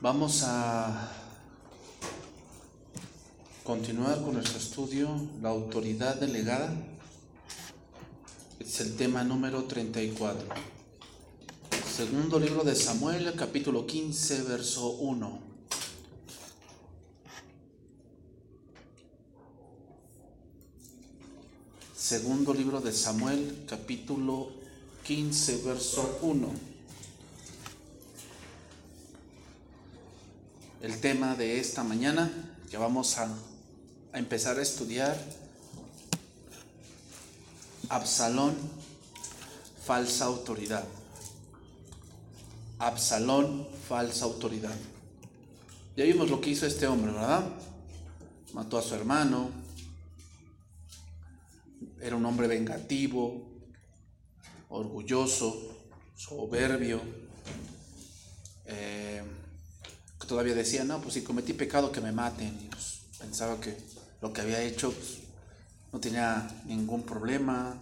Vamos a continuar con nuestro estudio, la autoridad delegada. Es el tema número 34. Segundo libro de Samuel, capítulo 15, verso 1. Segundo libro de Samuel, capítulo 15, verso 1. El tema de esta mañana que vamos a, empezar a estudiar, Absalón, falsa autoridad. Absalón, falsa autoridad. Ya vimos lo que hizo este hombre, ¿verdad? Mató a su hermano, era un hombre vengativo, orgulloso, soberbio, eh, todavía decía, no, pues si cometí pecado que me maten. Y pues, pensaba que lo que había hecho pues, no tenía ningún problema,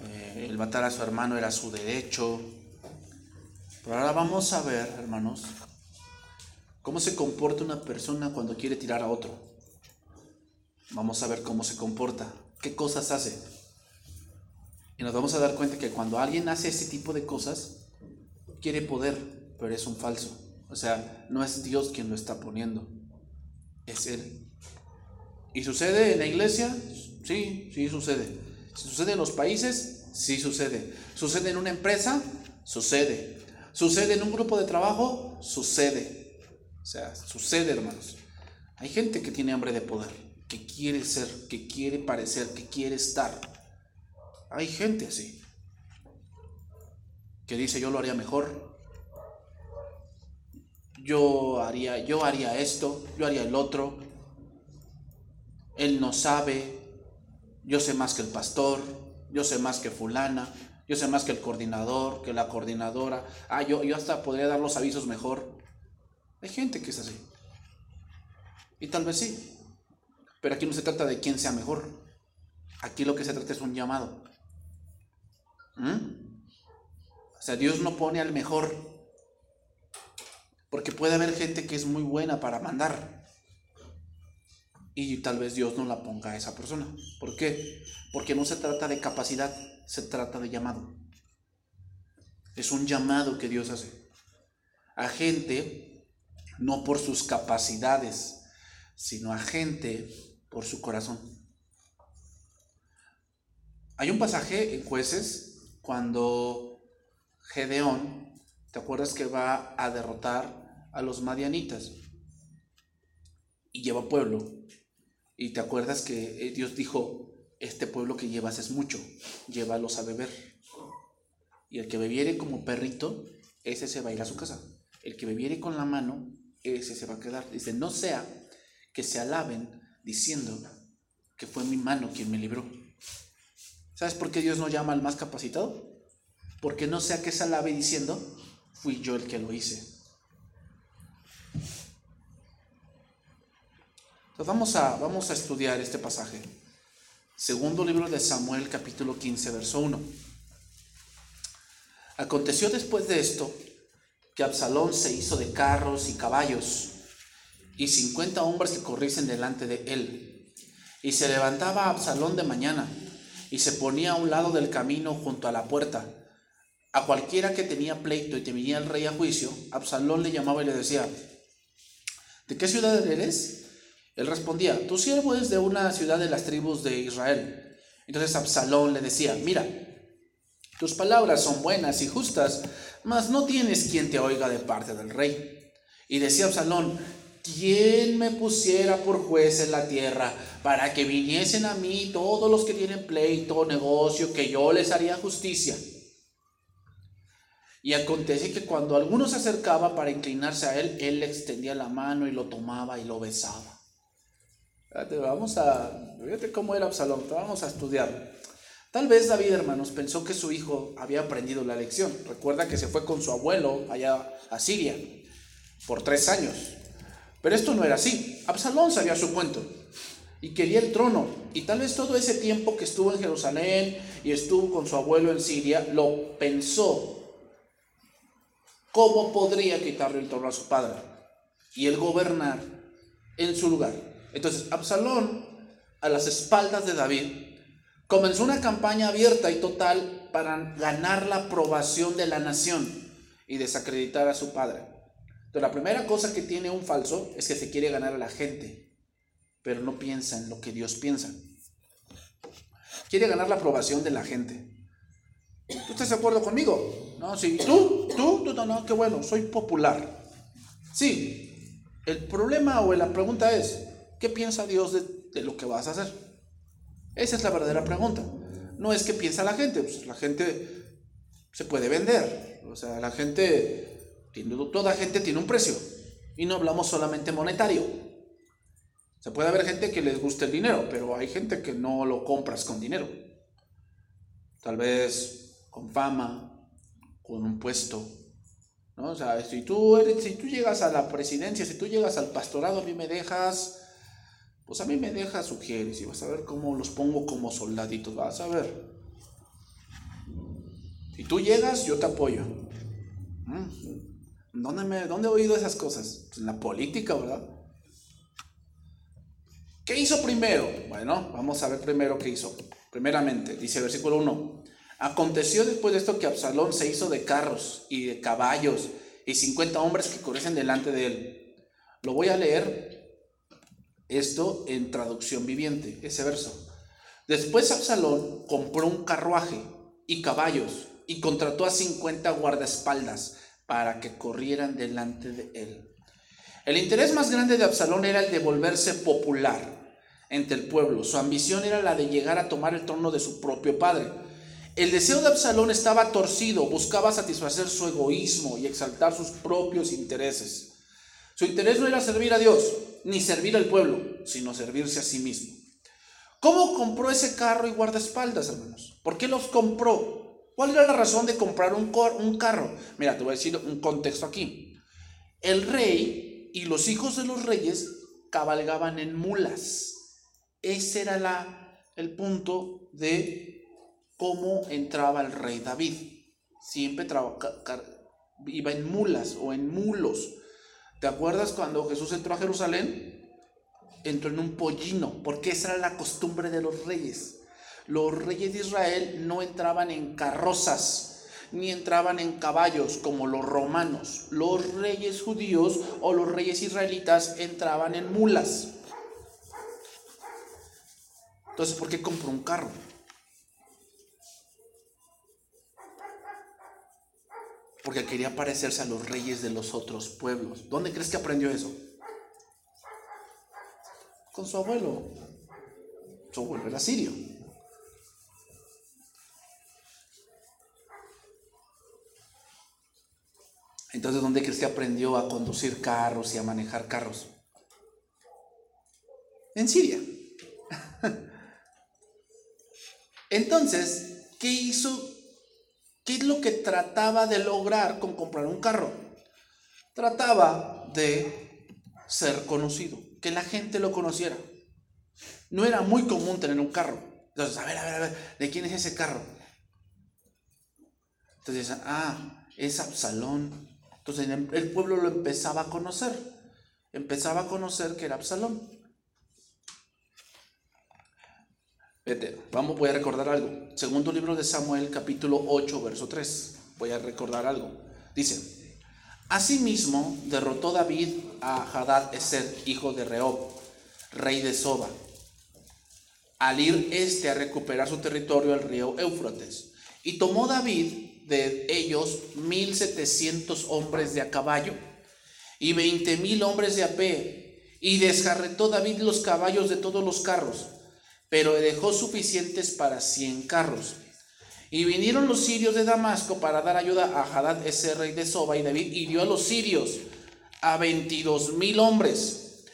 eh, el matar a su hermano era su derecho. Pero ahora vamos a ver, hermanos, cómo se comporta una persona cuando quiere tirar a otro. Vamos a ver cómo se comporta, qué cosas hace. Y nos vamos a dar cuenta que cuando alguien hace ese tipo de cosas, quiere poder, pero es un falso. O sea, no es Dios quien lo está poniendo, es Él. ¿Y sucede en la iglesia? Sí, sí sucede. ¿Sucede en los países? Sí sucede. ¿Sucede en una empresa? Sucede. ¿Sucede en un grupo de trabajo? Sucede. O sea, sucede, hermanos. Hay gente que tiene hambre de poder, que quiere ser, que quiere parecer, que quiere estar. Hay gente así, que dice yo lo haría mejor. Yo haría, yo haría esto, yo haría el otro. Él no sabe. Yo sé más que el pastor, yo sé más que fulana, yo sé más que el coordinador, que la coordinadora. Ah, yo, yo hasta podría dar los avisos mejor. Hay gente que es así. Y tal vez sí. Pero aquí no se trata de quién sea mejor. Aquí lo que se trata es un llamado. ¿Mm? O sea, Dios no pone al mejor. Porque puede haber gente que es muy buena para mandar. Y tal vez Dios no la ponga a esa persona. ¿Por qué? Porque no se trata de capacidad, se trata de llamado. Es un llamado que Dios hace. A gente, no por sus capacidades, sino a gente por su corazón. Hay un pasaje en jueces cuando Gedeón, ¿te acuerdas que va a derrotar a los madianitas? Y lleva pueblo. Y te acuerdas que Dios dijo, este pueblo que llevas es mucho, llévalos a beber. Y el que bebiere como perrito, ese se va a ir a su casa. El que bebiere con la mano, ese se va a quedar. Dice, no sea que se alaben diciendo que fue mi mano quien me libró. ¿Sabes por qué Dios no llama al más capacitado? Porque no sea que se alabe diciendo, fui yo el que lo hice. Entonces vamos a, vamos a estudiar este pasaje. Segundo libro de Samuel, capítulo 15, verso 1. Aconteció después de esto que Absalón se hizo de carros y caballos y cincuenta hombres que corriesen delante de él. Y se levantaba Absalón de mañana y se ponía a un lado del camino junto a la puerta. A cualquiera que tenía pleito y temía el rey a juicio, Absalón le llamaba y le decía, ¿de qué ciudad eres? Él respondía, tu siervo es de una ciudad de las tribus de Israel. Entonces Absalón le decía, mira, tus palabras son buenas y justas, mas no tienes quien te oiga de parte del rey. Y decía Absalón, ¿quién me pusiera por juez en la tierra para que viniesen a mí todos los que tienen pleito, negocio, que yo les haría justicia? Y acontece que cuando alguno se acercaba para inclinarse a él, él le extendía la mano y lo tomaba y lo besaba. Vamos a, fíjate cómo era Absalón, vamos a estudiar. Tal vez David, hermanos, pensó que su hijo había aprendido la lección. Recuerda que se fue con su abuelo allá a Siria por tres años. Pero esto no era así. Absalón sabía su cuento y quería el trono. Y tal vez todo ese tiempo que estuvo en Jerusalén y estuvo con su abuelo en Siria, lo pensó ¿cómo podría quitarle el trono a su padre y él gobernar en su lugar? Entonces, Absalón, a las espaldas de David, comenzó una campaña abierta y total para ganar la aprobación de la nación y desacreditar a su padre. Entonces, la primera cosa que tiene un falso es que se quiere ganar a la gente, pero no piensa en lo que Dios piensa. Quiere ganar la aprobación de la gente. ¿Tú estás de acuerdo conmigo? No, sí. ¿Tú? ¿Tú? ¿Tú? No, no, qué bueno, soy popular. Sí. El problema o la pregunta es, ¿qué piensa Dios de, lo que vas a hacer? Esa es la verdadera pregunta. No es qué piensa la gente, pues la gente se puede vender. O sea, la gente, toda gente tiene un precio. Y no hablamos solamente monetario. Se puede haber gente que les guste el dinero, pero hay gente que no lo compras con dinero. Tal vez con fama, con un puesto. ¿no? O sea, si tú, si tú llegas a la presidencia, si tú llegas al pastorado, a mí me dejas, pues a mí me dejas sugieres y vas a ver cómo los pongo como soldaditos, vas a ver. Si tú llegas, yo te apoyo. ¿Mm? ¿Dónde, me, ¿Dónde he oído esas cosas? Pues en la política, ¿verdad? ¿Qué hizo primero? Bueno, vamos a ver primero qué hizo. Primeramente, dice el versículo 1. Aconteció después de esto que Absalón se hizo de carros y de caballos y 50 hombres que correcen delante de él. Lo voy a leer esto en traducción viviente, ese verso. Después Absalón compró un carruaje y caballos y contrató a 50 guardaespaldas para que corrieran delante de él. El interés más grande de Absalón era el de volverse popular entre el pueblo. Su ambición era la de llegar a tomar el trono de su propio padre. El deseo de Absalón estaba torcido, buscaba satisfacer su egoísmo y exaltar sus propios intereses. Su interés no era servir a Dios, ni servir al pueblo, sino servirse a sí mismo. ¿Cómo compró ese carro y guardaespaldas, hermanos? ¿Por qué los compró? ¿Cuál era la razón de comprar un, carro? Mira, te voy a decir un contexto aquí. El rey y los hijos de los reyes cabalgaban en mulas. Ese era la, el punto de cómo entraba el rey David. Siempre iba en mulas o en mulos. ¿Te acuerdas cuando Jesús entró a Jerusalén? Entró en un pollino, porque esa era la costumbre de los reyes. Los reyes de Israel no entraban en carrozas, ni entraban en caballos como los romanos. Los reyes judíos o los reyes israelitas entraban en mulas. Entonces, ¿por qué compró un carro? Porque quería parecerse a los reyes de los otros pueblos. ¿Dónde crees que aprendió eso? Con su abuelo. Su abuelo era sirio. Entonces, ¿dónde crees que aprendió a conducir carros y a manejar carros? En Siria. Entonces, ¿qué hizo ¿Qué es lo que trataba de lograr con comprar un carro? Trataba de ser conocido, que la gente lo conociera. No era muy común tener un carro. Entonces, a ver, a ver, a ver, ¿de quién es ese carro? Entonces, ah, es Absalón. Entonces el pueblo lo empezaba a conocer. Empezaba a conocer que era Absalón. Vete, vamos, voy a recordar algo. Segundo libro de Samuel, capítulo 8, verso 3. Voy a recordar algo. Dice, Asimismo derrotó David a Hadad Eser, hijo de Rehob, rey de Soba, al ir este a recuperar su territorio al río Éufrates. Y tomó David de ellos mil setecientos hombres de a caballo y veinte mil hombres de a pie, y desjarretó David los caballos de todos los carros pero dejó suficientes para cien carros. Y vinieron los sirios de Damasco para dar ayuda a Hadad, ese rey de Soba, y David hirió a los sirios a veintidós mil hombres.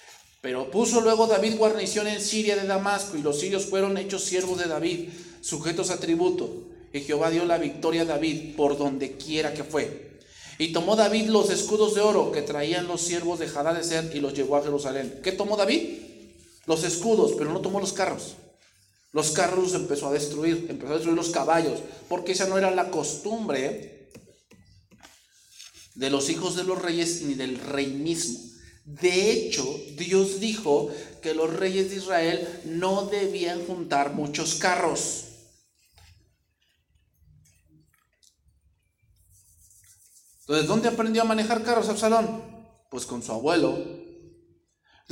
Pero puso luego David guarnición en Siria de Damasco, y los sirios fueron hechos siervos de David, sujetos a tributo. Y Jehová dio la victoria a David por donde quiera que fue. Y tomó David los escudos de oro que traían los siervos de Hadad Ser y los llevó a Jerusalén. ¿Qué tomó David? Los escudos, pero no tomó los carros. Los carros empezó a destruir, empezó a destruir los caballos, porque esa no era la costumbre de los hijos de los reyes ni del reinismo. De hecho, Dios dijo que los reyes de Israel no debían juntar muchos carros. Entonces, ¿dónde aprendió a manejar carros Absalón? Pues con su abuelo.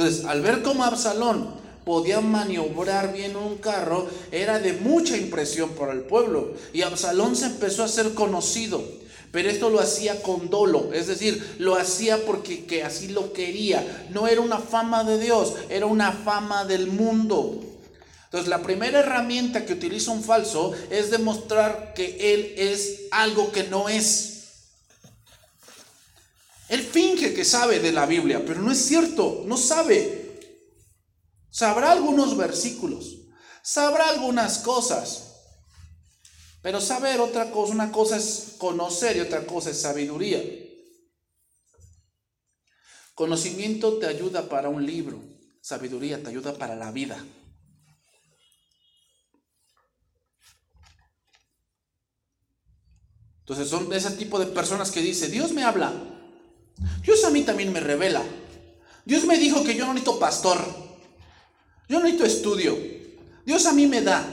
Entonces, al ver cómo Absalón podía maniobrar bien un carro, era de mucha impresión para el pueblo. Y Absalón se empezó a ser conocido. Pero esto lo hacía con dolo, es decir, lo hacía porque que así lo quería. No era una fama de Dios, era una fama del mundo. Entonces, la primera herramienta que utiliza un falso es demostrar que él es algo que no es. Él finge que sabe de la Biblia, pero no es cierto, no sabe. Sabrá algunos versículos, sabrá algunas cosas, pero saber otra cosa, una cosa es conocer y otra cosa es sabiduría. Conocimiento te ayuda para un libro, sabiduría te ayuda para la vida. Entonces son ese tipo de personas que dice, Dios me habla, Dios a mí también me revela. Dios me dijo que yo no necesito pastor. Yo no necesito estudio. Dios a mí me da.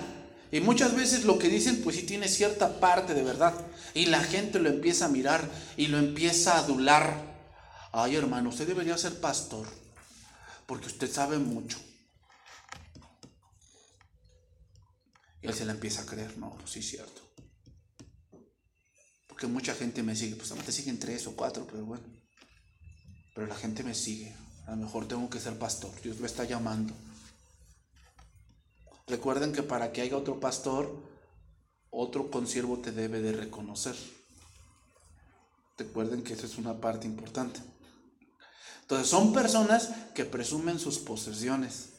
Y muchas veces lo que dicen, pues sí tiene cierta parte de verdad. Y la gente lo empieza a mirar y lo empieza a adular. Ay, hermano, usted debería ser pastor. Porque usted sabe mucho. Y él se la empieza a creer. No, sí es cierto. Porque mucha gente me sigue. Pues te siguen tres o cuatro, pero bueno pero la gente me sigue. A lo mejor tengo que ser pastor. Dios me está llamando. Recuerden que para que haya otro pastor, otro consiervo te debe de reconocer. Recuerden que esa es una parte importante. Entonces son personas que presumen sus posesiones.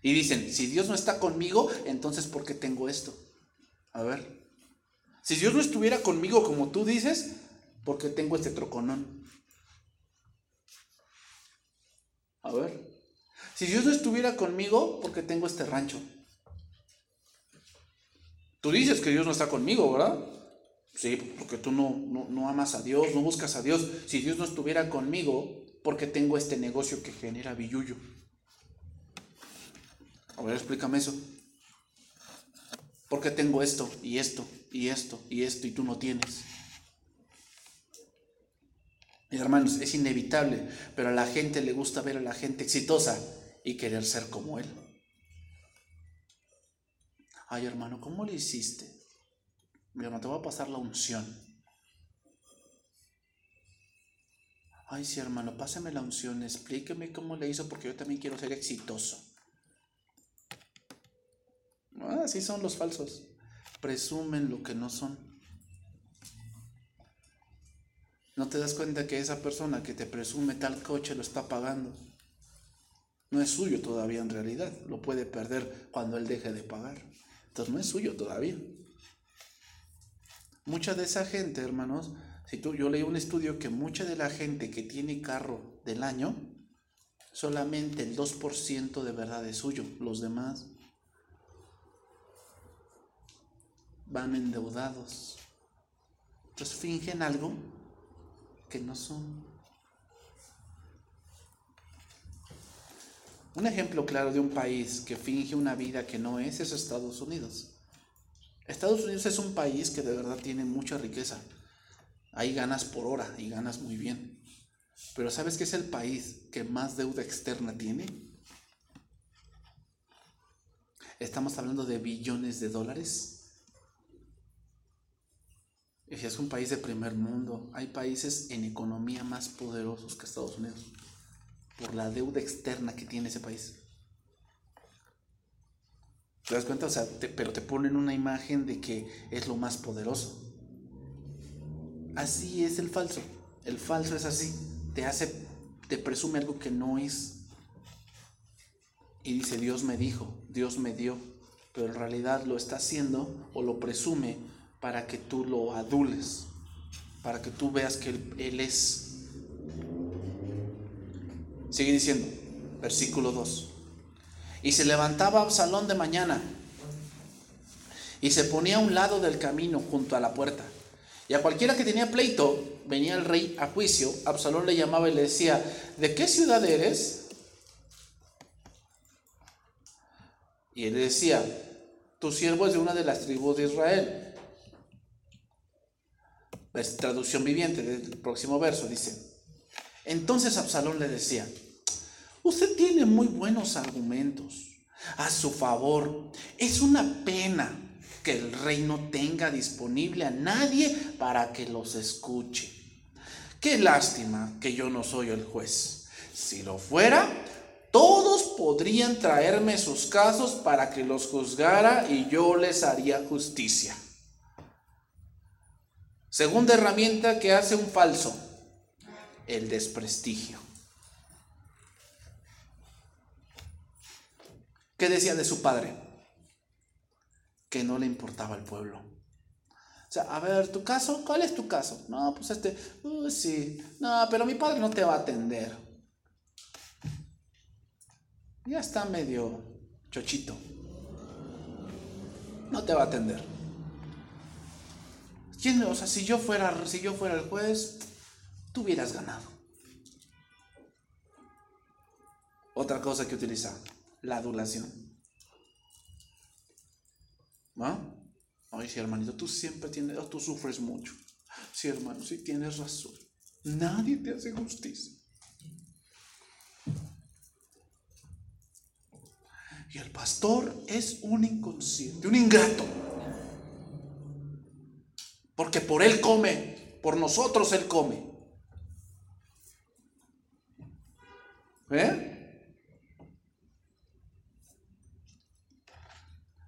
Y dicen, si Dios no está conmigo, entonces ¿por qué tengo esto? A ver. Si Dios no estuviera conmigo como tú dices, ¿por qué tengo este troconón? A ver, si Dios no estuviera conmigo, ¿por qué tengo este rancho? Tú dices que Dios no está conmigo, ¿verdad? Sí, porque tú no, no, amas a Dios, no buscas a Dios. Si Dios no estuviera conmigo, ¿por qué tengo este negocio que genera billuyo? A ver, explícame eso. ¿Por qué tengo esto y esto y esto y esto y tú no tienes? Hermanos, es inevitable, pero a la gente le gusta ver a la gente exitosa y querer ser como él. Ay, hermano, ¿cómo le hiciste? Mi hermano, te voy a pasar la unción. Ay, sí, hermano, pásame la unción, explíqueme cómo le hizo porque yo también quiero ser exitoso. Ah, así son los falsos. Presumen lo que no son. No te das cuenta que esa persona que te presume tal coche lo está pagando. No es suyo todavía en realidad. Lo puede perder cuando él deje de pagar. Entonces no es suyo todavía. Mucha de esa gente, hermanos, si tú, yo leí un estudio que mucha de la gente que tiene carro del año, solamente el 2% de verdad es suyo. Los demás van endeudados. Entonces fingen algo que no son. Un ejemplo claro de un país que finge una vida que no es es Estados Unidos. Estados Unidos es un país que de verdad tiene mucha riqueza. Ahí ganas por hora y ganas muy bien. Pero ¿sabes qué es el país que más deuda externa tiene? Estamos hablando de billones de dólares. Es un país de primer mundo. Hay países en economía más poderosos que Estados Unidos por la deuda externa que tiene ese país. ¿Te das cuenta? O sea, pero te ponen una imagen de que es lo más poderoso. Así es el falso. El falso es así. Te hace, te presume algo que no es. Y dice, Dios me dijo, Dios me dio. Pero en realidad lo está haciendo o lo presume para que tú lo adules, para que tú veas que Él, es. Sigue diciendo, versículo 2. Y se levantaba Absalón de mañana y se ponía a un lado del camino junto a la puerta Y a cualquiera que tenía pleito, venía el rey a juicio, Absalón le llamaba y le decía, ¿de qué ciudad eres? Y él decía, tu siervo es de una de las tribus de Israel. Es traducción viviente del próximo verso, dice. Entonces Absalón le decía, usted tiene muy buenos argumentos a su favor. Es una pena que el rey no tenga disponible a nadie para que los escuche. Qué lástima que yo no soy el juez. Si lo fuera, todos podrían traerme sus casos para que los juzgara y yo les haría justicia. Segunda herramienta que hace un falso, el desprestigio. ¿Qué decía de su padre? Que no le importaba el pueblo. O sea, a ver, tu caso, ¿cuál es tu caso? No, pues este, uh, sí, no, pero mi padre no te va a atender. Ya está medio chochito. No te va a atender. ¿Quién, o sea, si yo fuera, si yo fuera el juez, tú hubieras ganado. Otra cosa que utiliza, la adulación. ¿No? Ay, sí, hermanito, tú siempre tienes, tú sufres mucho. Sí, hermano, sí tienes razón. Nadie te hace justicia. Y el pastor es un inconsciente, un ingrato. Porque por él come, por nosotros él come. ¿Eh?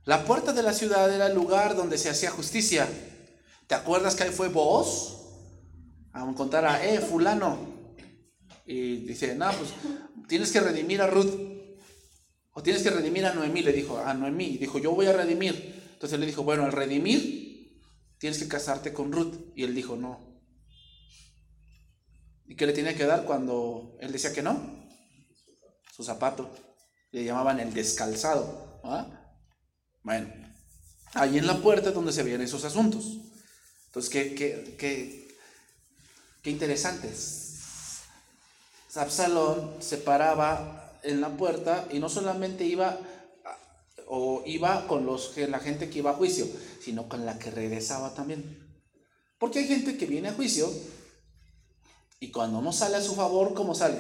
La puerta de la ciudad era el lugar donde se hacía justicia. ¿Te acuerdas que ahí fue vos? A contar a, eh, fulano. Y dice, no, pues tienes que redimir a Ruth. O tienes que redimir a Noemí, le dijo, a Noemí. Dijo, yo voy a redimir. Entonces le dijo, bueno, al redimir, tienes que casarte con Ruth. Y él dijo, no. ¿Y qué le tenía que dar cuando él decía que no? Su zapato. Le llamaban el descalzado. ¿ah? Bueno, ahí en la puerta es donde se veían esos asuntos. Entonces, qué, qué, qué, qué interesantes. Absalón se paraba en la puerta y no solamente iba o iba con los, la gente que iba a juicio, sino con la que regresaba también. Porque hay gente que viene a juicio y cuando no sale a su favor, ¿cómo sale?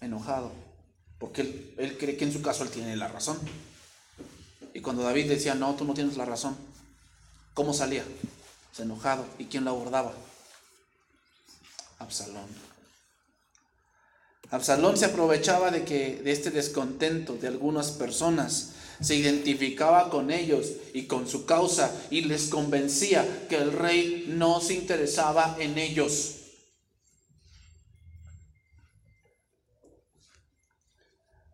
Enojado. Porque él, cree que en su caso él tiene la razón. Y cuando David decía, no, tú no tienes la razón, ¿cómo salía? Se enojado. ¿Y quién lo abordaba? Absalón. Absalón se aprovechaba de que de este descontento de algunas personas, se identificaba con ellos y con su causa y les convencía que el rey no se interesaba en ellos.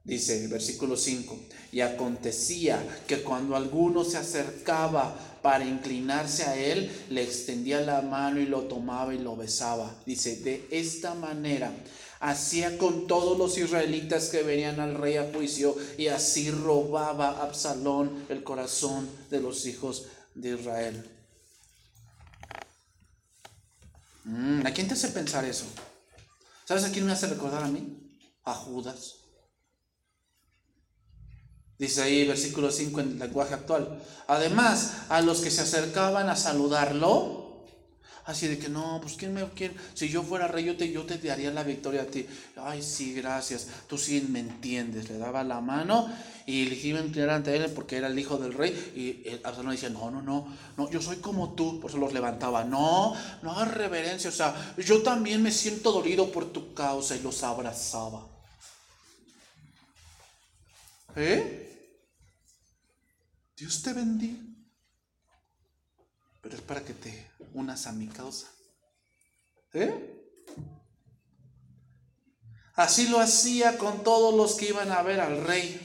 Dice el versículo 5, y acontecía que cuando alguno se acercaba para inclinarse a él, le extendía la mano y lo tomaba y lo besaba. Dice, de esta manera hacía con todos los israelitas que venían al rey a juicio y así robaba Absalón el corazón de los hijos de Israel. Mm, ¿A quién te hace pensar eso? ¿Sabes a quién me hace recordar a mí? A Judas. Dice ahí versículo 5 en el lenguaje actual. Además, a los que se acercaban a saludarlo, así de que no, pues quién me quiere, si yo fuera rey yo te, yo te daría la victoria a ti. Ay, sí, gracias, tú sí me entiendes. Le daba la mano y le iba a inclinar ante él porque era el hijo del rey. Y el Absalón decía, no, no, no, no, yo soy como tú, por eso los levantaba. No, no hagas reverencia, o sea, yo también me siento dolido por tu causa y los abrazaba. ¿Eh? Dios te bendiga. Pero es para que te unas a mi causa. ¿Eh? Así lo hacía con todos los que iban a ver al rey.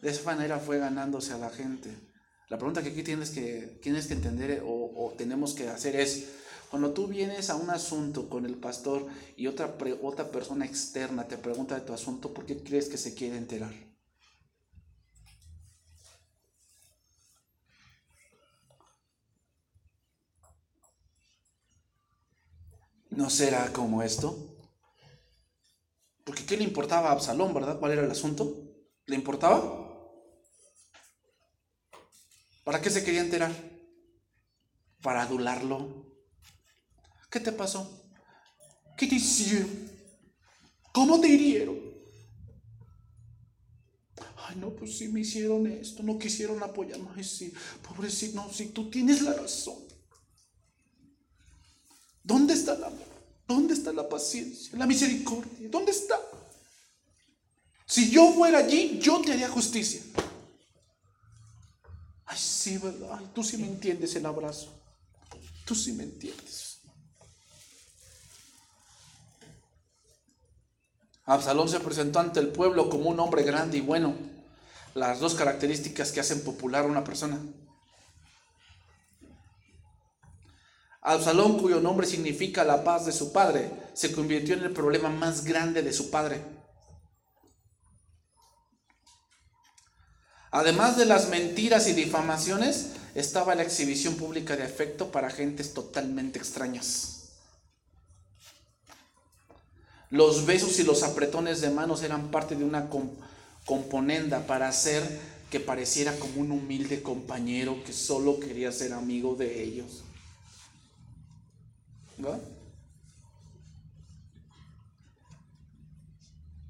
De esa manera fue ganándose a la gente. La pregunta que aquí tienes que, tienes que entender o, o tenemos que hacer es, cuando tú vienes a un asunto con el pastor y otra, otra persona externa te pregunta de tu asunto, ¿por qué crees que se quiere enterar? ¿No será como esto? Porque ¿qué le importaba a Absalón, verdad? ¿Cuál era el asunto? ¿Le importaba? ¿Para qué se quería enterar? Para adularlo. ¿Qué te pasó? ¿Qué te hicieron? ¿Cómo te hirieron? Ay, no, pues sí me hicieron esto, no quisieron apoyarme. Ay, sí, pobrecito, no, sí, tú tienes la razón. ¿Dónde está el amor? ¿Dónde está la paciencia, la misericordia? ¿Dónde está? Si yo fuera allí, yo te haría justicia. Ay, sí, ¿verdad? Ay, tú sí me entiendes el abrazo. Tú sí me entiendes. Absalón se presentó ante el pueblo como un hombre grande y bueno. Las dos características que hacen popular a una persona. Absalón, cuyo nombre significa la paz de su padre, se convirtió en el problema más grande de su padre. Además de las mentiras y difamaciones, estaba la exhibición pública de afecto para gentes totalmente extrañas. Los besos y los apretones de manos eran parte de una componenda para hacer que pareciera como un humilde compañero que solo quería ser amigo de ellos.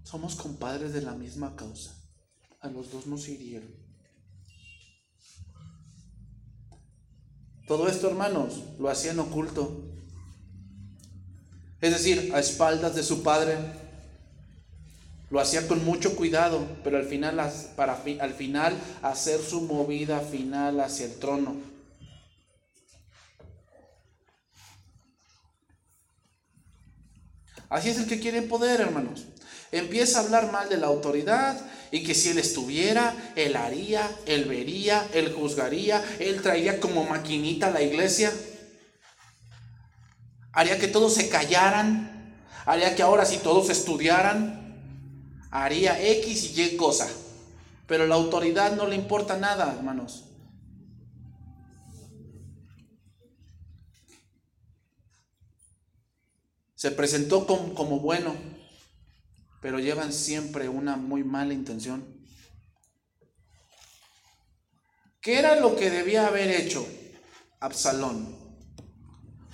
Somos compadres de la misma causa. A los dos nos hirieron. Todo esto, hermanos, lo hacían oculto. Es decir, a espaldas de su padre. Lo hacía con mucho cuidado, pero al final, para, al final hacer su movida final hacia el trono. Así es el que quiere poder, hermanos. Empieza a hablar mal de la autoridad y que si él estuviera, él haría, él vería, él juzgaría, él traería como maquinita a la iglesia. Haría que todos se callaran, haría que ahora si todos estudiaran, haría X y Y cosa. Pero la autoridad no le importa nada, hermanos. Se presentó como, bueno, pero llevan siempre una muy mala intención. ¿Qué era lo que debía haber hecho Absalón?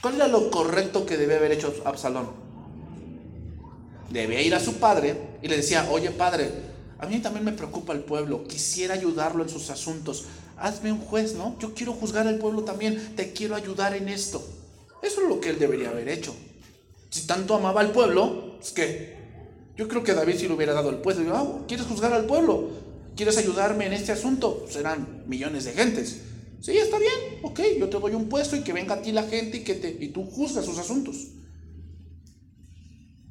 ¿Cuál era lo correcto que debía haber hecho Absalón? Debía ir a su padre y le decía, oye padre, a mí también me preocupa el pueblo, quisiera ayudarlo en sus asuntos. Hazme un juez, ¿no? Yo quiero juzgar al pueblo también, te quiero ayudar en esto. Eso es lo que él debería haber hecho. Si tanto amaba al pueblo, es que yo creo que David si le hubiera dado el puesto, digo, ah, ¿quieres juzgar al pueblo? ¿Quieres ayudarme en este asunto? Serán millones de gentes. Sí, está bien, ok, yo te doy un puesto y que venga a ti la gente y que te, y tú juzgas sus asuntos.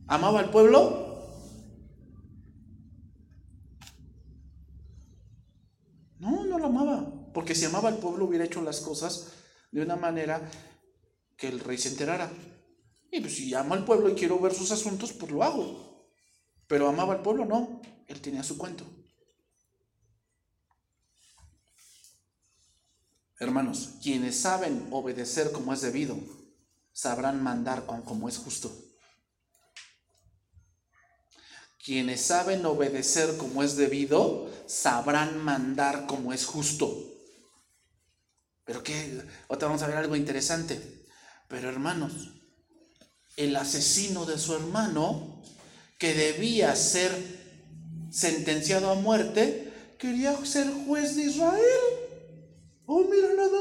¿Amaba al pueblo? No, no lo amaba. Porque si amaba al pueblo hubiera hecho las cosas de una manera que el rey se enterara. Y pues si amo al pueblo y quiero ver sus asuntos, pues lo hago. Pero amaba al pueblo, no. Él tenía su cuento. Hermanos, quienes saben obedecer como es debido, sabrán mandar como es justo. Quienes saben obedecer como es debido, sabrán mandar como es justo. Pero qué, otra vamos a ver algo interesante. Pero hermanos, el asesino de su hermano, que debía ser sentenciado a muerte, quería ser juez de Israel. Oh, mira nada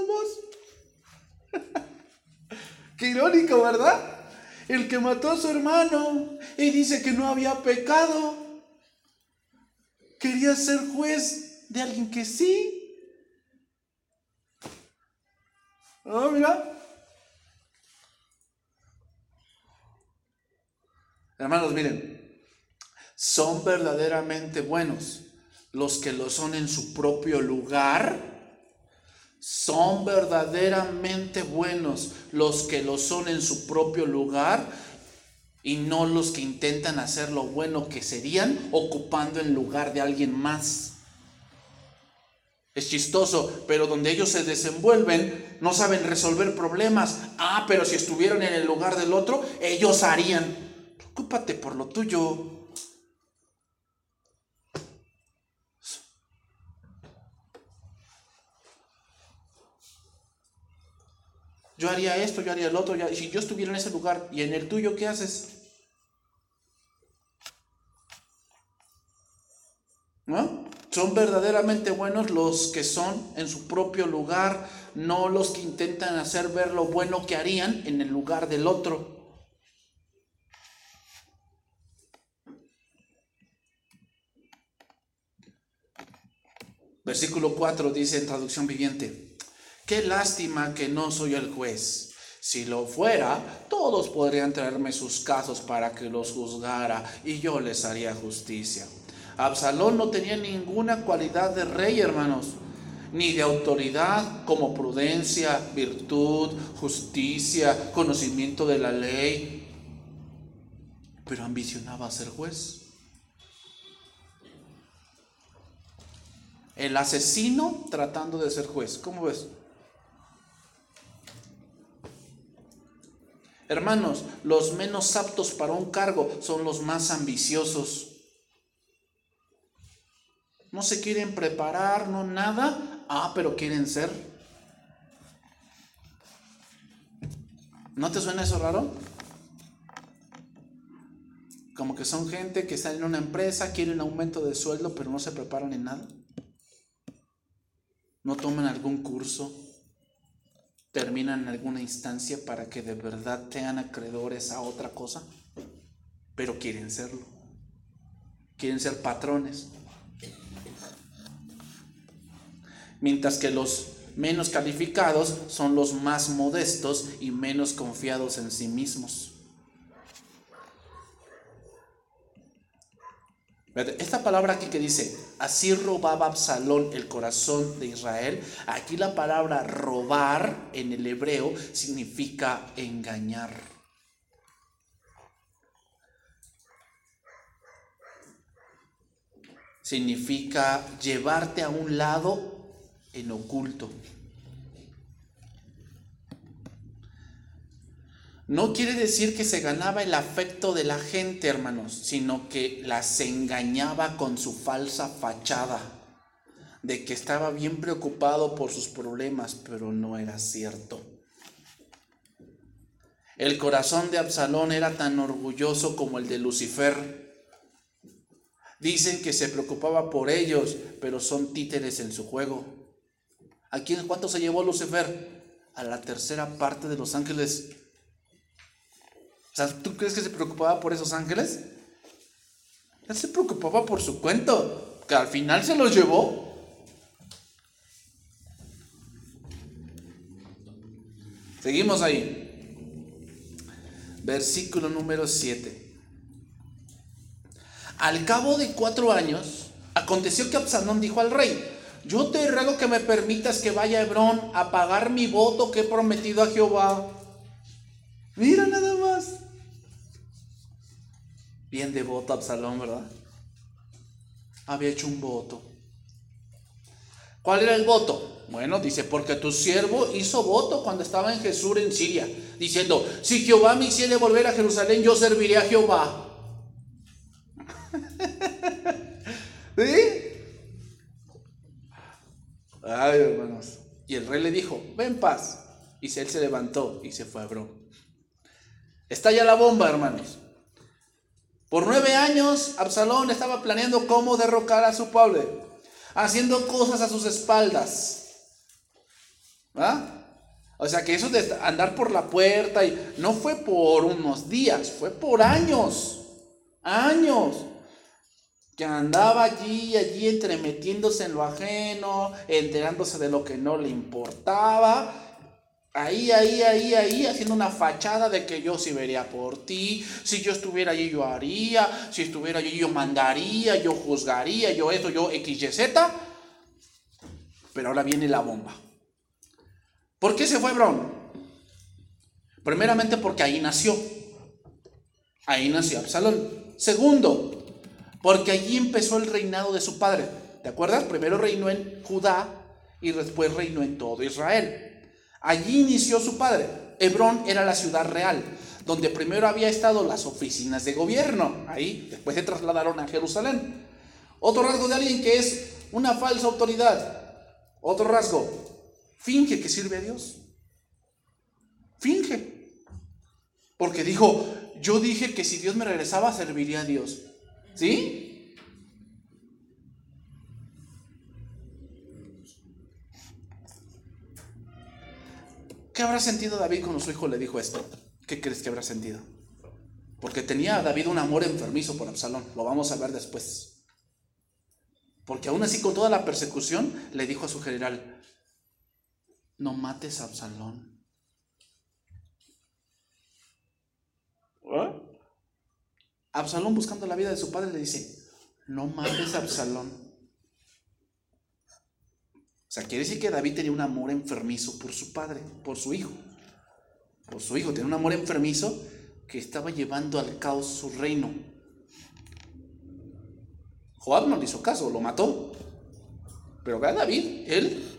más. Qué irónico, ¿verdad? El que mató a su hermano y dice que no había pecado, quería ser juez de alguien que sí. Oh, mira. Hermanos, miren, son verdaderamente buenos los que lo son en su propio lugar. Son verdaderamente buenos los que lo son en su propio lugar y no los que intentan hacer lo bueno que serían ocupando el lugar de alguien más. Es chistoso, pero donde ellos se desenvuelven no saben resolver problemas. Ah, pero si estuvieran en el lugar del otro, ellos harían. Preocúpate por lo tuyo. Yo haría esto, yo haría el otro. Si yo estuviera en ese lugar y en el tuyo, ¿qué haces? ¿No? Son verdaderamente buenos los que son en su propio lugar, no los que intentan hacer ver lo bueno que harían en el lugar del otro. Versículo 4 dice en traducción viviente, qué lástima que no soy el juez. Si lo fuera, todos podrían traerme sus casos para que los juzgara y yo les haría justicia. Absalón no tenía ninguna cualidad de rey, hermanos, ni de autoridad como prudencia, virtud, justicia, conocimiento de la ley, pero ambicionaba ser juez. El asesino tratando de ser juez, ¿cómo ves? Hermanos, los menos aptos para un cargo son los más ambiciosos no se quieren preparar, no nada. Ah, pero quieren ser. ¿No te suena eso raro? Como que son gente que está en una empresa, quieren aumento de sueldo, pero no se preparan en nada. No toman algún curso, terminan en alguna instancia para que de verdad sean acreedores a otra cosa, pero quieren serlo. Quieren ser patrones mientras que los menos calificados son los más modestos y menos confiados en sí mismos. Esta palabra aquí que dice, así robaba Absalón el corazón de Israel, aquí la palabra robar en el hebreo significa engañar. Significa llevarte a un lado en oculto. No quiere decir que se ganaba el afecto de la gente, hermanos, sino que las engañaba con su falsa fachada, de que estaba bien preocupado por sus problemas, pero no era cierto. El corazón de Absalón era tan orgulloso como el de Lucifer. Dicen que se preocupaba por ellos, pero son títeres en su juego. ¿A quién, cuánto se llevó Lucifer? A la tercera parte de los ángeles. Sea, ¿tú crees que se preocupaba por esos ángeles? Él se preocupaba por su cuento, que al final se los llevó. Seguimos ahí. Versículo número 7. Al cabo de cuatro años, aconteció que Absalón dijo al rey, yo te ruego que me permitas que vaya a Hebrón a pagar mi voto que he prometido a Jehová. Mira nada. Bien devoto Absalón, ¿verdad? Había hecho un voto. ¿Cuál era el voto? Bueno, dice, porque tu siervo hizo voto cuando estaba en Jesús en Siria, diciendo, si Jehová me hiciera volver a Jerusalén, yo serviré a Jehová. ¿Sí? Ay, hermanos. Y el rey le dijo, ven paz. Y él se levantó y se fue a Hebrón. Está ya la bomba, hermanos. Por nueve años, Absalón estaba planeando cómo derrocar a su pueblo, haciendo cosas a sus espaldas. ¿Ah? O sea que eso de andar por la puerta y no fue por unos días, fue por años. Años que andaba allí allí entremetiéndose en lo ajeno, enterándose de lo que no le importaba, ahí, ahí, ahí, ahí, haciendo una fachada de que yo sí vería por ti, si yo estuviera allí yo haría, si estuviera allí yo mandaría, yo juzgaría, yo esto, yo XYZ, pero ahora viene la bomba. ¿Por qué se fue Hebrón? Primeramente porque ahí nació, ahí nació Absalón. Segundo, porque allí empezó el reinado de su padre. ¿Te acuerdas? Primero reinó en Judá, y después reinó en todo Israel. Allí inició su padre. Hebrón era la ciudad real, donde primero había estado las oficinas de gobierno. Ahí, después se trasladaron a Jerusalén. Otro rasgo de alguien que es una falsa autoridad. Otro rasgo, finge que sirve a Dios. Finge. Porque dijo, yo dije que si Dios me regresaba, serviría a Dios. ¿Sí? ¿Qué habrá sentido David cuando su hijo le dijo esto? ¿Qué crees que habrá sentido? Porque tenía David un amor enfermizo por Absalón. Lo vamos a ver después. Porque aún así, con toda la persecución, le dijo a su general, no mates a Absalón. ¿Eh? Absalón buscando la vida de su padre le dice, no mates a Absalón. O sea, quiere decir que David tenía un amor enfermizo por su padre, por su hijo. Por su hijo, tenía un amor enfermizo que estaba llevando al caos su reino. Joab no le hizo caso, lo mató. Pero a David, él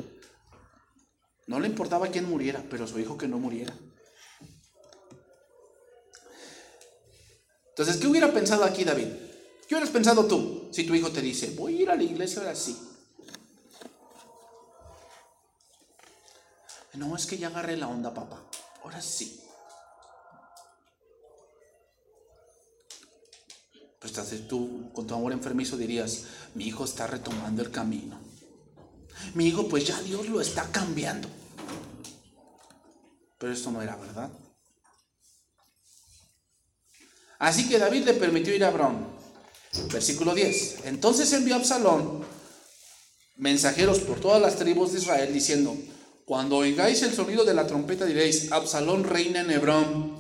no le importaba quién muriera, pero su hijo que no muriera. Entonces, ¿qué hubiera pensado aquí David? ¿Qué hubieras pensado tú si tu hijo te dice, voy a ir a la iglesia ahora sí? No, es que ya agarré la onda, papá. Ahora sí. Pues tú, con tu amor enfermizo, dirías, mi hijo está retomando el camino. Mi hijo, pues ya Dios lo está cambiando. Pero esto no era verdad. Así que David le permitió ir a Abraham. Versículo 10. Entonces envió a Absalón mensajeros por todas las tribus de Israel diciendo, cuando oigáis el sonido de la trompeta diréis, Absalón reina en Hebrón.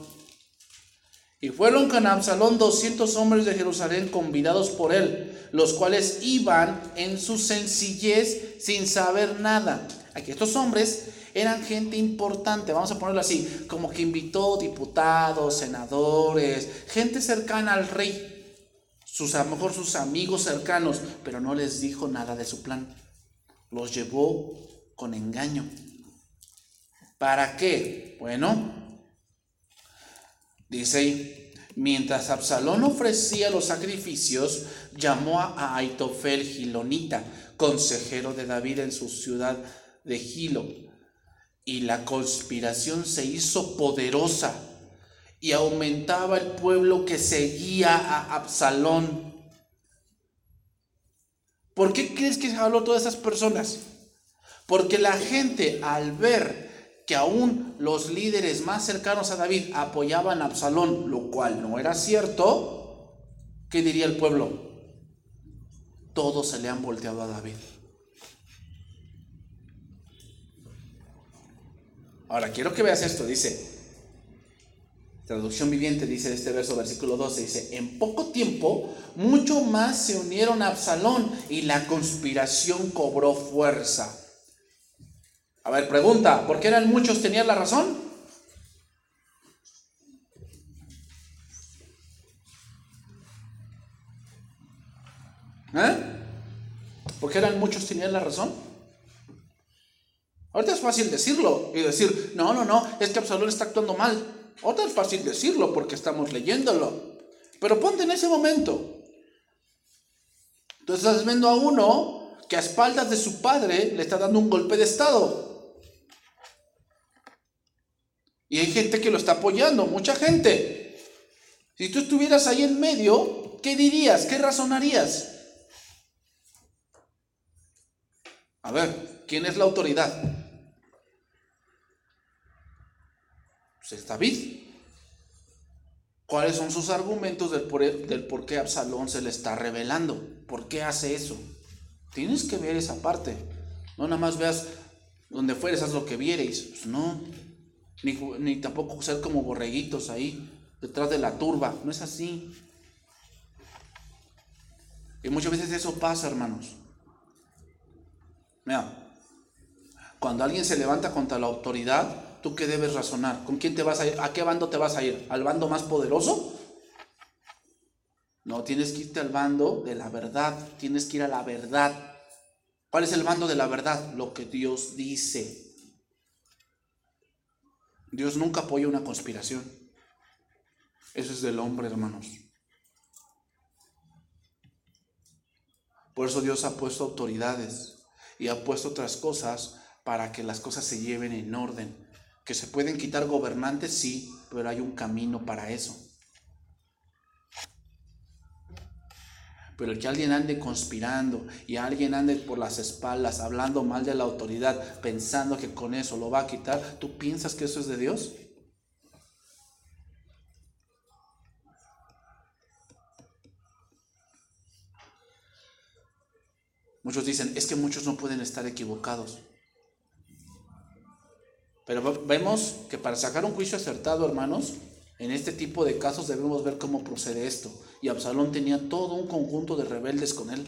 Y fueron con Absalón doscientos hombres de Jerusalén convidados por él, los cuales iban en su sencillez sin saber nada. Aquí estos hombres eran gente importante, vamos a ponerlo así, como que invitó diputados, senadores, gente cercana al rey, sus, a lo mejor sus amigos cercanos, pero no les dijo nada de su plan. Los llevó con engaño. ¿Para qué? Bueno, dice, mientras Absalón ofrecía los sacrificios, llamó a Aitofel Gilonita, consejero de David en su ciudad de Gilo y la conspiración se hizo poderosa y aumentaba el pueblo que seguía a Absalón. ¿Por qué crees que se habló todas esas personas? Porque la gente al ver que aún los líderes más cercanos a David apoyaban a Absalón, lo cual no era cierto, ¿qué diría el pueblo? Todos se le han volteado a David. Ahora, quiero que veas esto, dice, traducción viviente dice este verso, versículo 12, dice, en poco tiempo, mucho más se unieron a Absalón y la conspiración cobró fuerza. A ver, pregunta, ¿por qué eran muchos tenían la razón? ¿Eh? ¿Por qué eran muchos tenían la razón? Ahorita es fácil decirlo y decir, no, no, no, es que Absalón está actuando mal. Ahorita es fácil decirlo porque estamos leyéndolo. Pero ponte en ese momento. Entonces estás viendo a uno que a espaldas de su padre le está dando un golpe de estado. Y hay gente que lo está apoyando, mucha gente. Si tú estuvieras ahí en medio, ¿qué dirías? ¿Qué razonarías? A ver, ¿quién es la autoridad? Pues, es David. ¿Cuáles son sus argumentos del por, qué Absalón se le está revelando? ¿Por qué hace eso? Tienes que ver esa parte. No nada más veas donde fueres, haz lo que viereis. Pues no. Ni, tampoco ser como borreguitos ahí, detrás de la turba. No es así. Y muchas veces eso pasa, hermanos. Mira, cuando alguien se levanta contra la autoridad, ¿tú qué debes razonar? ¿Con quién te vas a ir? ¿A qué bando te vas a ir? ¿Al bando más poderoso? No, tienes que irte al bando de la verdad, tienes que ir a la verdad. ¿Cuál es el mando de la verdad? Lo que Dios dice. Dios nunca apoya una conspiración. Eso es del hombre, hermanos. Por eso Dios ha puesto autoridades y ha puesto otras cosas para que las cosas se lleven en orden. Que se pueden quitar gobernantes, sí, pero hay un camino para eso. Pero el que alguien ande conspirando y alguien ande por las espaldas hablando mal de la autoridad, pensando que con eso lo va a quitar, ¿tú piensas que eso es de Dios? Muchos dicen, es que muchos no pueden estar equivocados. Pero vemos que para sacar un juicio acertado, hermanos, en este tipo de casos debemos ver cómo procede esto. Y Absalón tenía todo un conjunto de rebeldes con él.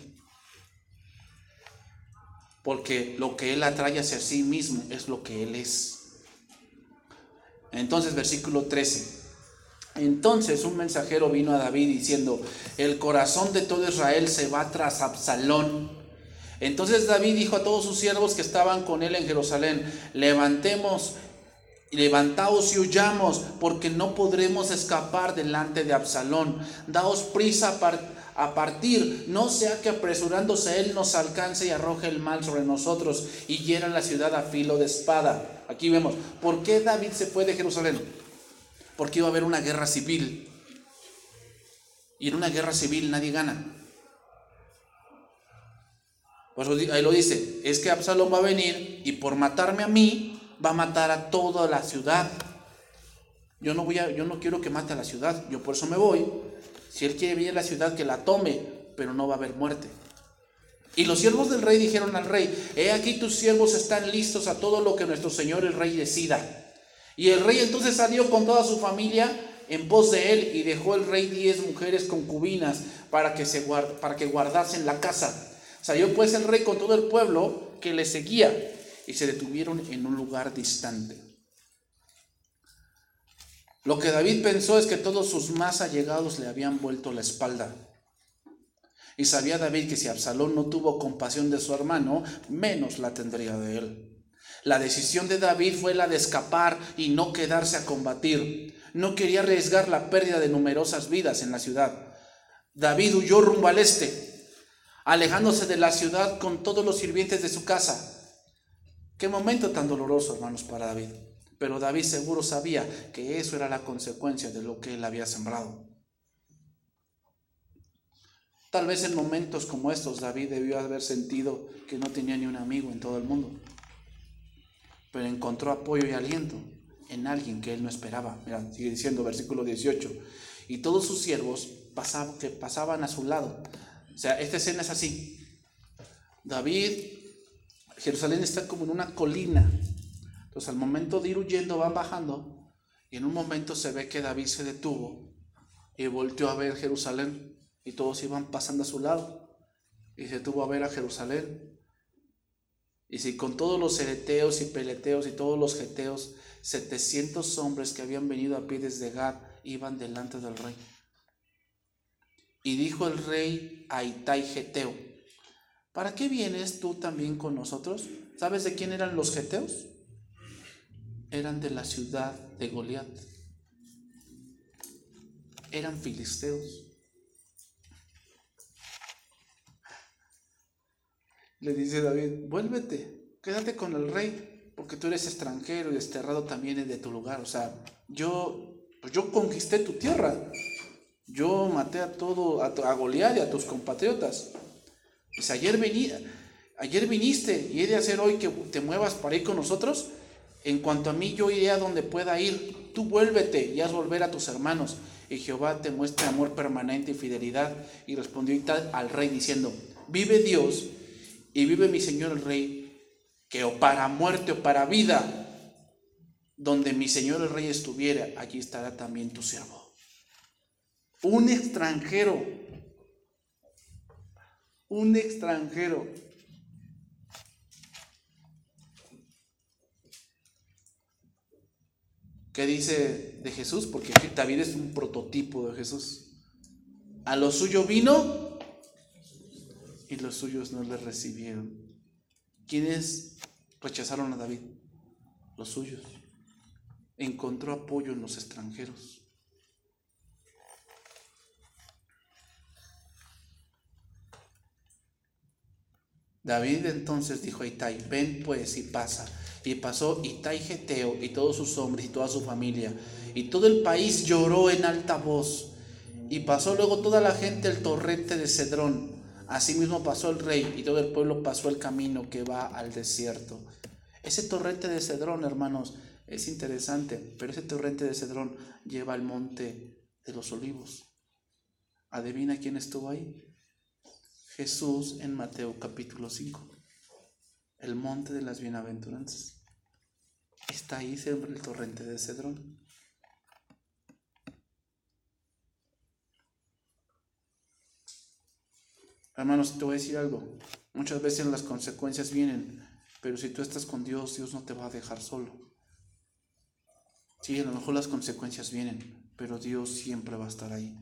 Porque lo que él atrae hacia sí mismo es lo que él es. Entonces, versículo 13. Entonces un mensajero vino a David diciendo, el corazón de todo Israel se va tras Absalón entonces David dijo a todos sus siervos que estaban con él en Jerusalén, levantemos, levantaos y huyamos, porque no podremos escapar delante de Absalón. Daos prisa a partir, no sea que apresurándose él nos alcance y arroje el mal sobre nosotros y hiera la ciudad a filo de espada. Aquí vemos, ¿por qué David se fue de Jerusalén? Porque iba a haber una guerra civil. Y en una guerra civil nadie gana. Ahí lo dice, es que Absalón va a venir y por matarme a mí va a matar a toda la ciudad. Yo no voy a, yo no quiero que mate a la ciudad, yo por eso me voy. Si él quiere venir a la ciudad, que la tome, pero no va a haber muerte. Y los siervos del rey dijeron al rey, he aquí tus siervos están listos a todo lo que nuestro señor el rey decida. Y el rey entonces salió con toda su familia en pos de él y dejó el rey diez mujeres concubinas para que, se para que guardasen la casa. Salió pues el rey con todo el pueblo que le seguía y se detuvieron en un lugar distante. Lo que David pensó es que todos sus más allegados le habían vuelto la espalda. Y sabía David que si Absalón no tuvo compasión de su hermano, menos la tendría de él. La decisión de David fue la de escapar y no quedarse a combatir. No quería arriesgar la pérdida de numerosas vidas en la ciudad. David huyó rumbo al este, alejándose de la ciudad con todos los sirvientes de su casa. Qué momento tan doloroso, hermanos, para David. Pero David seguro sabía que eso era la consecuencia de lo que él había sembrado. Tal vez en momentos como estos David debió haber sentido que no tenía ni un amigo en todo el mundo. Pero encontró apoyo y aliento en alguien que él no esperaba. Mira, sigue diciendo versículo 18. Y todos sus siervos pasaban, que pasaban a su lado o sea, esta escena es así. David, Jerusalén está como en una colina. Entonces al momento de ir huyendo van bajando y en un momento se ve que David se detuvo y volteó a ver Jerusalén y todos iban pasando a su lado y se detuvo a ver a Jerusalén. Y si con todos los ereteos y peleteos y todos los geteos, 700 hombres que habían venido a pie desde Gad iban delante del rey. Y dijo el rey a Itai Geteo, ¿para qué vienes tú también con nosotros? ¿Sabes de quién eran los Geteos? Eran de la ciudad de Goliat. Eran filisteos. Le dice David, vuélvete, quédate con el rey, porque tú eres extranjero y desterrado también de tu lugar. O sea, yo, pues yo conquisté tu tierra. Yo maté a todo, a, a Goliat y a tus compatriotas. Pues ayer, venía, ayer viniste y he de hacer hoy que te muevas para ir con nosotros. En cuanto a mí, yo iré a donde pueda ir. Tú vuélvete y haz volver a tus hermanos. Y Jehová te muestre amor permanente y fidelidad. Y respondió al rey diciendo, vive Dios y vive mi Señor el rey, que o para muerte o para vida, donde mi Señor el rey estuviera, allí estará también tu siervo un extranjero, un extranjero. ¿Qué dice de Jesús? Porque David es un prototipo de Jesús. A lo suyo vino y los suyos no le recibieron. ¿Quiénes rechazaron a David? Los suyos. Encontró apoyo en los extranjeros. David entonces dijo a Itai, ven pues y pasa. Y pasó Itai Geteo y todos sus hombres y toda su familia. Y todo el país lloró en alta voz. Y pasó luego toda la gente el torrente de Cedrón. Asimismo pasó el rey y todo el pueblo pasó el camino que va al desierto. Ese torrente de Cedrón, hermanos, es interesante, pero ese torrente de Cedrón lleva al monte de los olivos. ¿Adivina quién estuvo ahí? Jesús en Mateo capítulo 5, el monte de las bienaventuranzas. Está ahí siempre el torrente de Cedrón. Hermanos, te voy a decir algo. Muchas veces las consecuencias vienen, pero si tú estás con Dios, Dios no te va a dejar solo. Sí, a lo mejor las consecuencias vienen, pero Dios siempre va a estar ahí.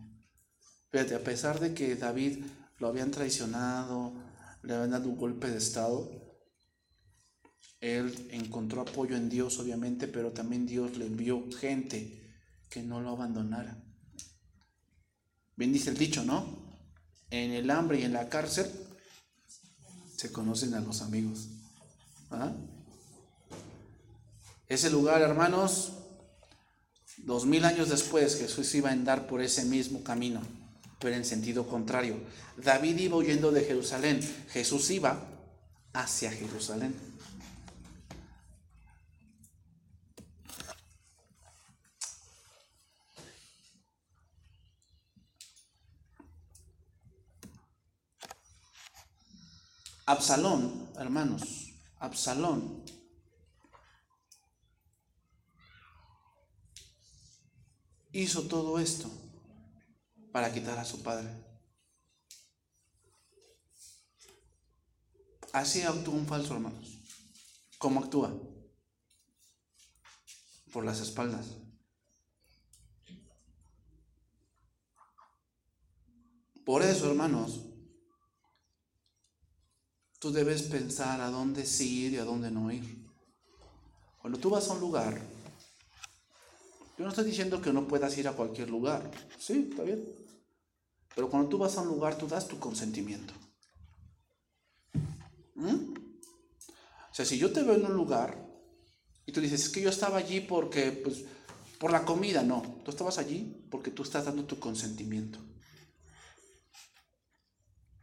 Fíjate, a pesar de que David lo habían traicionado, le habían dado un golpe de estado. Él encontró apoyo en Dios, obviamente, pero también Dios le envió gente que no lo abandonara. Bien dice el dicho, ¿no? En el hambre y en la cárcel se conocen a los amigos. ¿Ah? Ese lugar, hermanos, dos mil años después Jesús iba a andar por ese mismo camino pero en sentido contrario. David iba huyendo de Jerusalén, Jesús iba hacia Jerusalén. Absalón, hermanos, Absalón hizo todo esto para quitar a su padre. Así actúa un falso, hermanos. ¿Cómo actúa? Por las espaldas. Por eso, hermanos, tú debes pensar a dónde sí ir y a dónde no ir. Cuando tú vas a un lugar, yo no estoy diciendo que no puedas ir a cualquier lugar. Sí, está bien. Pero cuando tú vas a un lugar, tú das tu consentimiento. ¿Mm? O sea, si yo te veo en un lugar y tú dices, es que yo estaba allí porque, pues, por la comida, no. Tú estabas allí porque tú estás dando tu consentimiento.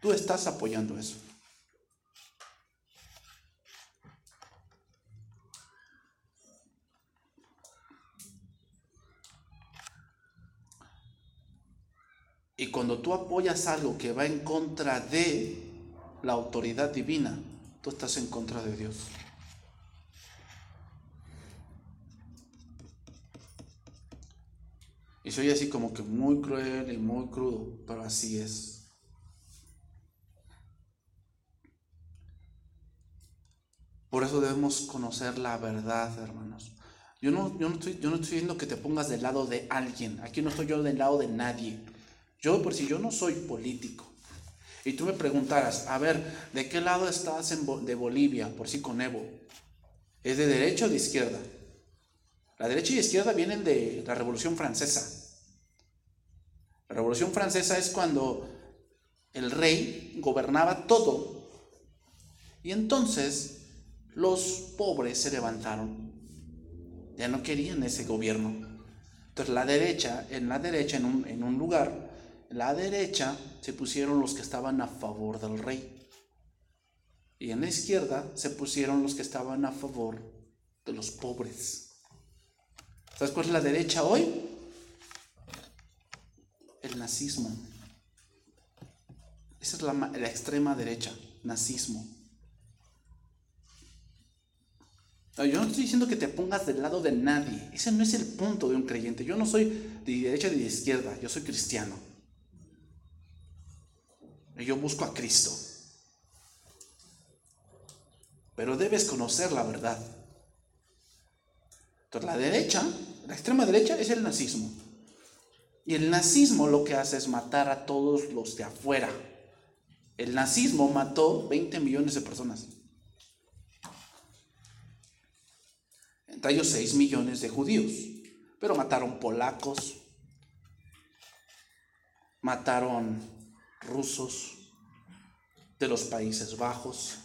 Tú estás apoyando eso. Y cuando tú apoyas algo que va en contra de la autoridad divina, tú estás en contra de Dios. Y soy así como que muy cruel y muy crudo, pero así es. Por eso debemos conocer la verdad, hermanos. Yo no, yo no, estoy, yo no estoy diciendo que te pongas del lado de alguien. Aquí no estoy yo del lado de nadie. Yo, por si yo no soy político, y tú me preguntaras, a ver, ¿de qué lado estás de Bolivia, por si con Evo? ¿Es de derecha o de izquierda? La derecha y izquierda vienen de la Revolución Francesa. La Revolución Francesa es cuando el rey gobernaba todo y entonces los pobres se levantaron. Ya no querían ese gobierno. Entonces la derecha, en la derecha, en un, en un lugar, la derecha se pusieron los que estaban a favor del rey. Y en la izquierda se pusieron los que estaban a favor de los pobres. ¿Sabes cuál es la derecha hoy? El nazismo. Esa es la, extrema derecha, nazismo. yo no estoy diciendo que te pongas del lado de nadie. Ese no es el punto de un creyente. Yo no soy de derecha ni de izquierda. Yo soy cristiano. Yo busco a Cristo. Pero debes conocer la verdad. Entonces la derecha, la extrema derecha es el nazismo. Y el nazismo lo que hace es matar a todos los de afuera. El nazismo mató 20 millones de personas. entre ellos 6 millones de judíos, pero mataron polacos, mataron rusos de los Países Bajos,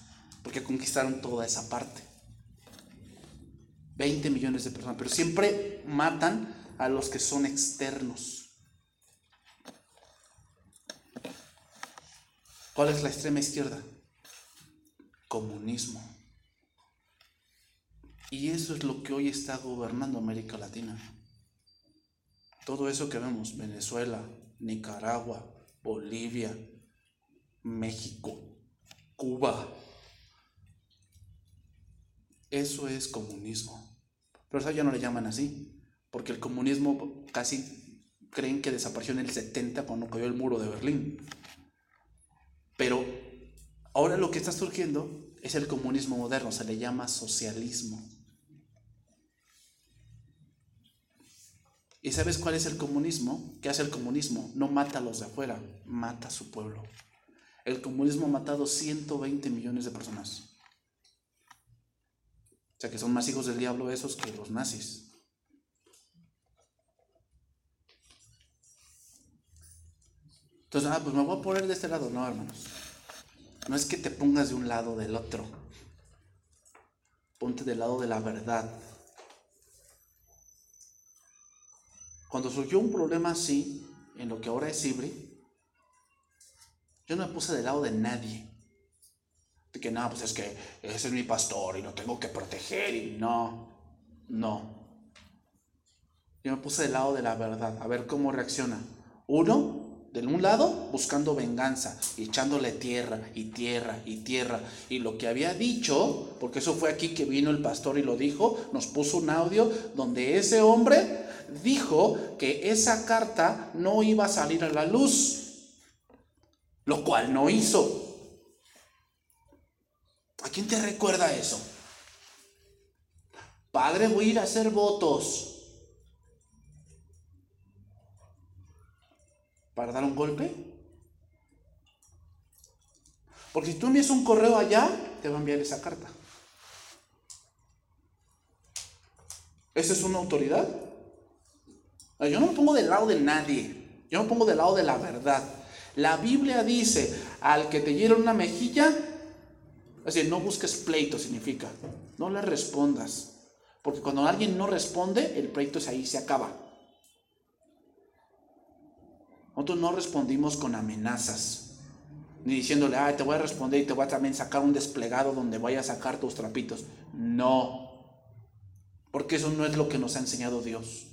porque conquistaron toda esa parte. 20 millones de personas, pero siempre matan a los que son externos. ¿Cuál es la extrema izquierda? Comunismo. Y eso es lo que hoy está gobernando América Latina. Todo eso que vemos, Venezuela, Nicaragua, Bolivia, México, Cuba, eso es comunismo. Pero eso ya no le llaman así, porque el comunismo casi creen que desapareció en el 70 cuando cayó el muro de Berlín. Pero ahora lo que está surgiendo es el comunismo moderno, se le llama socialismo. ¿Y sabes cuál es el comunismo? ¿Qué hace el comunismo? No mata a los de afuera, mata a su pueblo. El comunismo ha matado 120 millones de personas. O sea que son más hijos del diablo esos que los nazis. Entonces, ah, pues me voy a poner de este lado. No, hermanos. No es que te pongas de un lado del otro. Ponte del lado de la verdad. Cuando surgió un problema así, en lo que ahora es Ibri, yo no me puse del lado de nadie. De que no, pues es que ese es mi pastor y lo tengo que proteger y no, no. Yo me puse del lado de la verdad, a ver cómo reacciona. Uno, de un lado, buscando venganza, echándole tierra y tierra y tierra. Y lo que había dicho, porque eso fue aquí que vino el pastor y lo dijo, nos puso un audio donde ese hombre dijo que esa carta no iba a salir a la luz, lo cual no hizo. ¿A quién te recuerda eso? Padre, voy a ir a hacer votos. ¿Para dar un golpe? Porque si tú envías un correo allá, te va a enviar esa carta. ¿Esa es una autoridad? Yo no me pongo del lado de nadie. Yo me pongo del lado de la verdad. La Biblia dice, al que te hiera una mejilla, es decir, no busques pleito, significa. No le respondas. Porque cuando alguien no responde, el pleito es ahí, se acaba. Nosotros no respondimos con amenazas. Ni diciéndole, ah, te voy a responder y te voy a también sacar un desplegado donde vaya a sacar tus trapitos. No. Porque eso no es lo que nos ha enseñado Dios.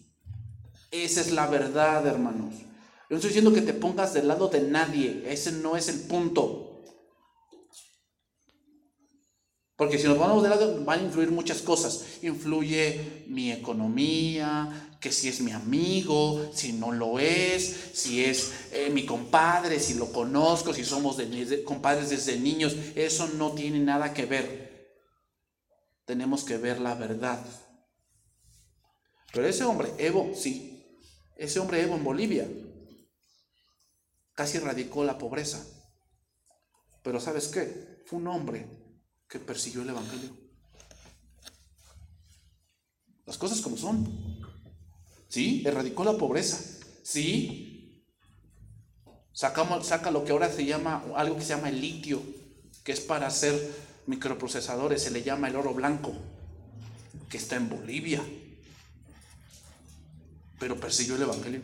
Esa es la verdad, hermanos. Yo no estoy diciendo que te pongas del lado de nadie. Ese no es el punto. Porque si nos vamos de lado, van a influir muchas cosas. Influye mi economía, que si es mi amigo, si no lo es, si es eh, mi compadre, si lo conozco, si somos compadres desde niños. Eso no tiene nada que ver. Tenemos que ver la verdad. Pero ese hombre, Evo, sí. Ese hombre Evo en Bolivia casi erradicó la pobreza. Pero ¿sabes qué? Fue un hombre que persiguió el Evangelio. Las cosas como son. Sí, erradicó la pobreza. Sí, sacamos, saca lo que ahora se llama, algo que se llama el litio, que es para hacer microprocesadores, se le llama el oro blanco, que está en Bolivia. Pero persiguió el Evangelio.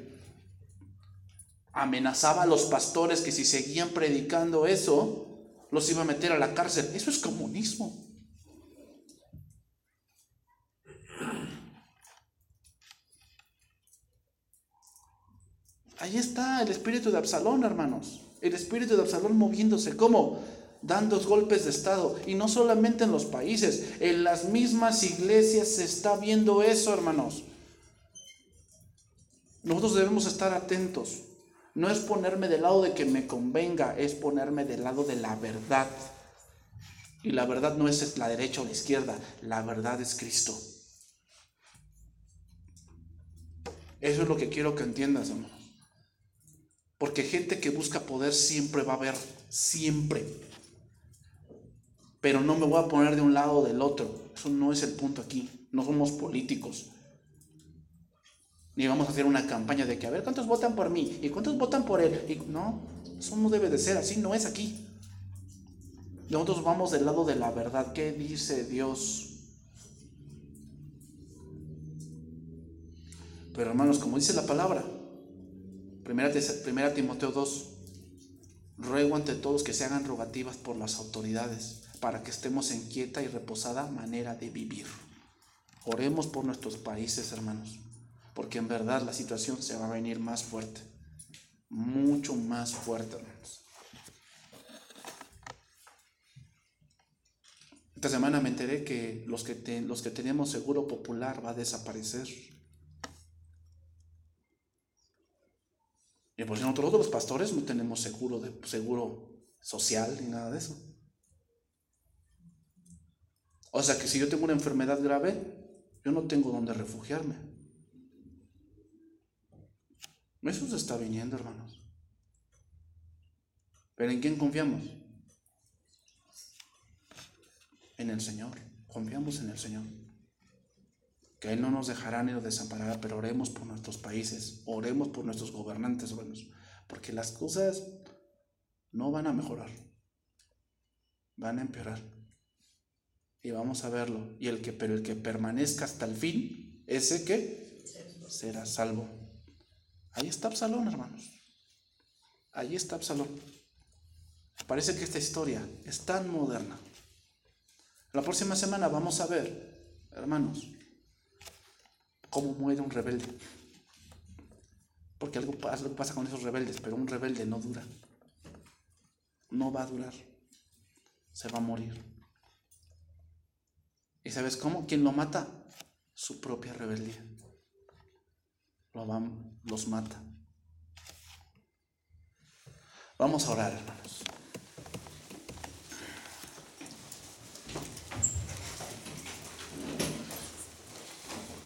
Amenazaba a los pastores que si seguían predicando eso, los iba a meter a la cárcel. Eso es comunismo. Ahí está el espíritu de Absalón, hermanos. El espíritu de Absalón moviéndose. ¿Cómo? Dando golpes de Estado. Y no solamente en los países, en las mismas iglesias se está viendo eso, hermanos. Nosotros debemos estar atentos. No es ponerme del lado de que me convenga, es ponerme del lado de la verdad. Y la verdad no es la derecha o la izquierda, la verdad es Cristo. Eso es lo que quiero que entiendas, hermano. Porque gente que busca poder siempre va a haber, siempre. Pero no me voy a poner de un lado o del otro. Eso no es el punto aquí. No somos políticos. Ni vamos a hacer una campaña de que a ver cuántos votan por mí y cuántos votan por él. Y, no, eso no debe de ser así, no es aquí. Nosotros vamos del lado de la verdad. ¿Qué dice Dios? Pero hermanos, como dice la palabra, primera, Timoteo 2, ruego ante todos que se hagan rogativas por las autoridades para que estemos en quieta y reposada manera de vivir. Oremos por nuestros países, hermanos, porque en verdad la situación se va a venir más fuerte, mucho más fuerte, hermanos. Esta semana me enteré que los que, los que tenemos seguro popular va a desaparecer. Y por si nosotros los pastores no tenemos seguro, de, seguro social ni nada de eso. O sea que si yo tengo una enfermedad grave, yo no tengo dónde refugiarme. Eso se está viniendo, hermanos. ¿Pero en quién confiamos? En el Señor. Confiamos en el Señor. Que Él no nos dejará ni nos desamparará, pero oremos por nuestros países, oremos por nuestros gobernantes, hermanos. Porque las cosas no van a mejorar, van a empeorar y vamos a verlo. Y el que, pero el que permanezca hasta el fin, ese que será salvo. Ahí está Absalón, hermanos. Ahí está Absalón. Parece que esta historia es tan moderna. La próxima semana vamos a ver, hermanos, cómo muere un rebelde. Porque algo pasa con esos rebeldes, pero un rebelde no dura. No va a durar. Se va a morir. ¿Y sabes cómo? ¿Quién lo mata? Su propia rebeldía. Lo van, los mata. Vamos a orar, hermano.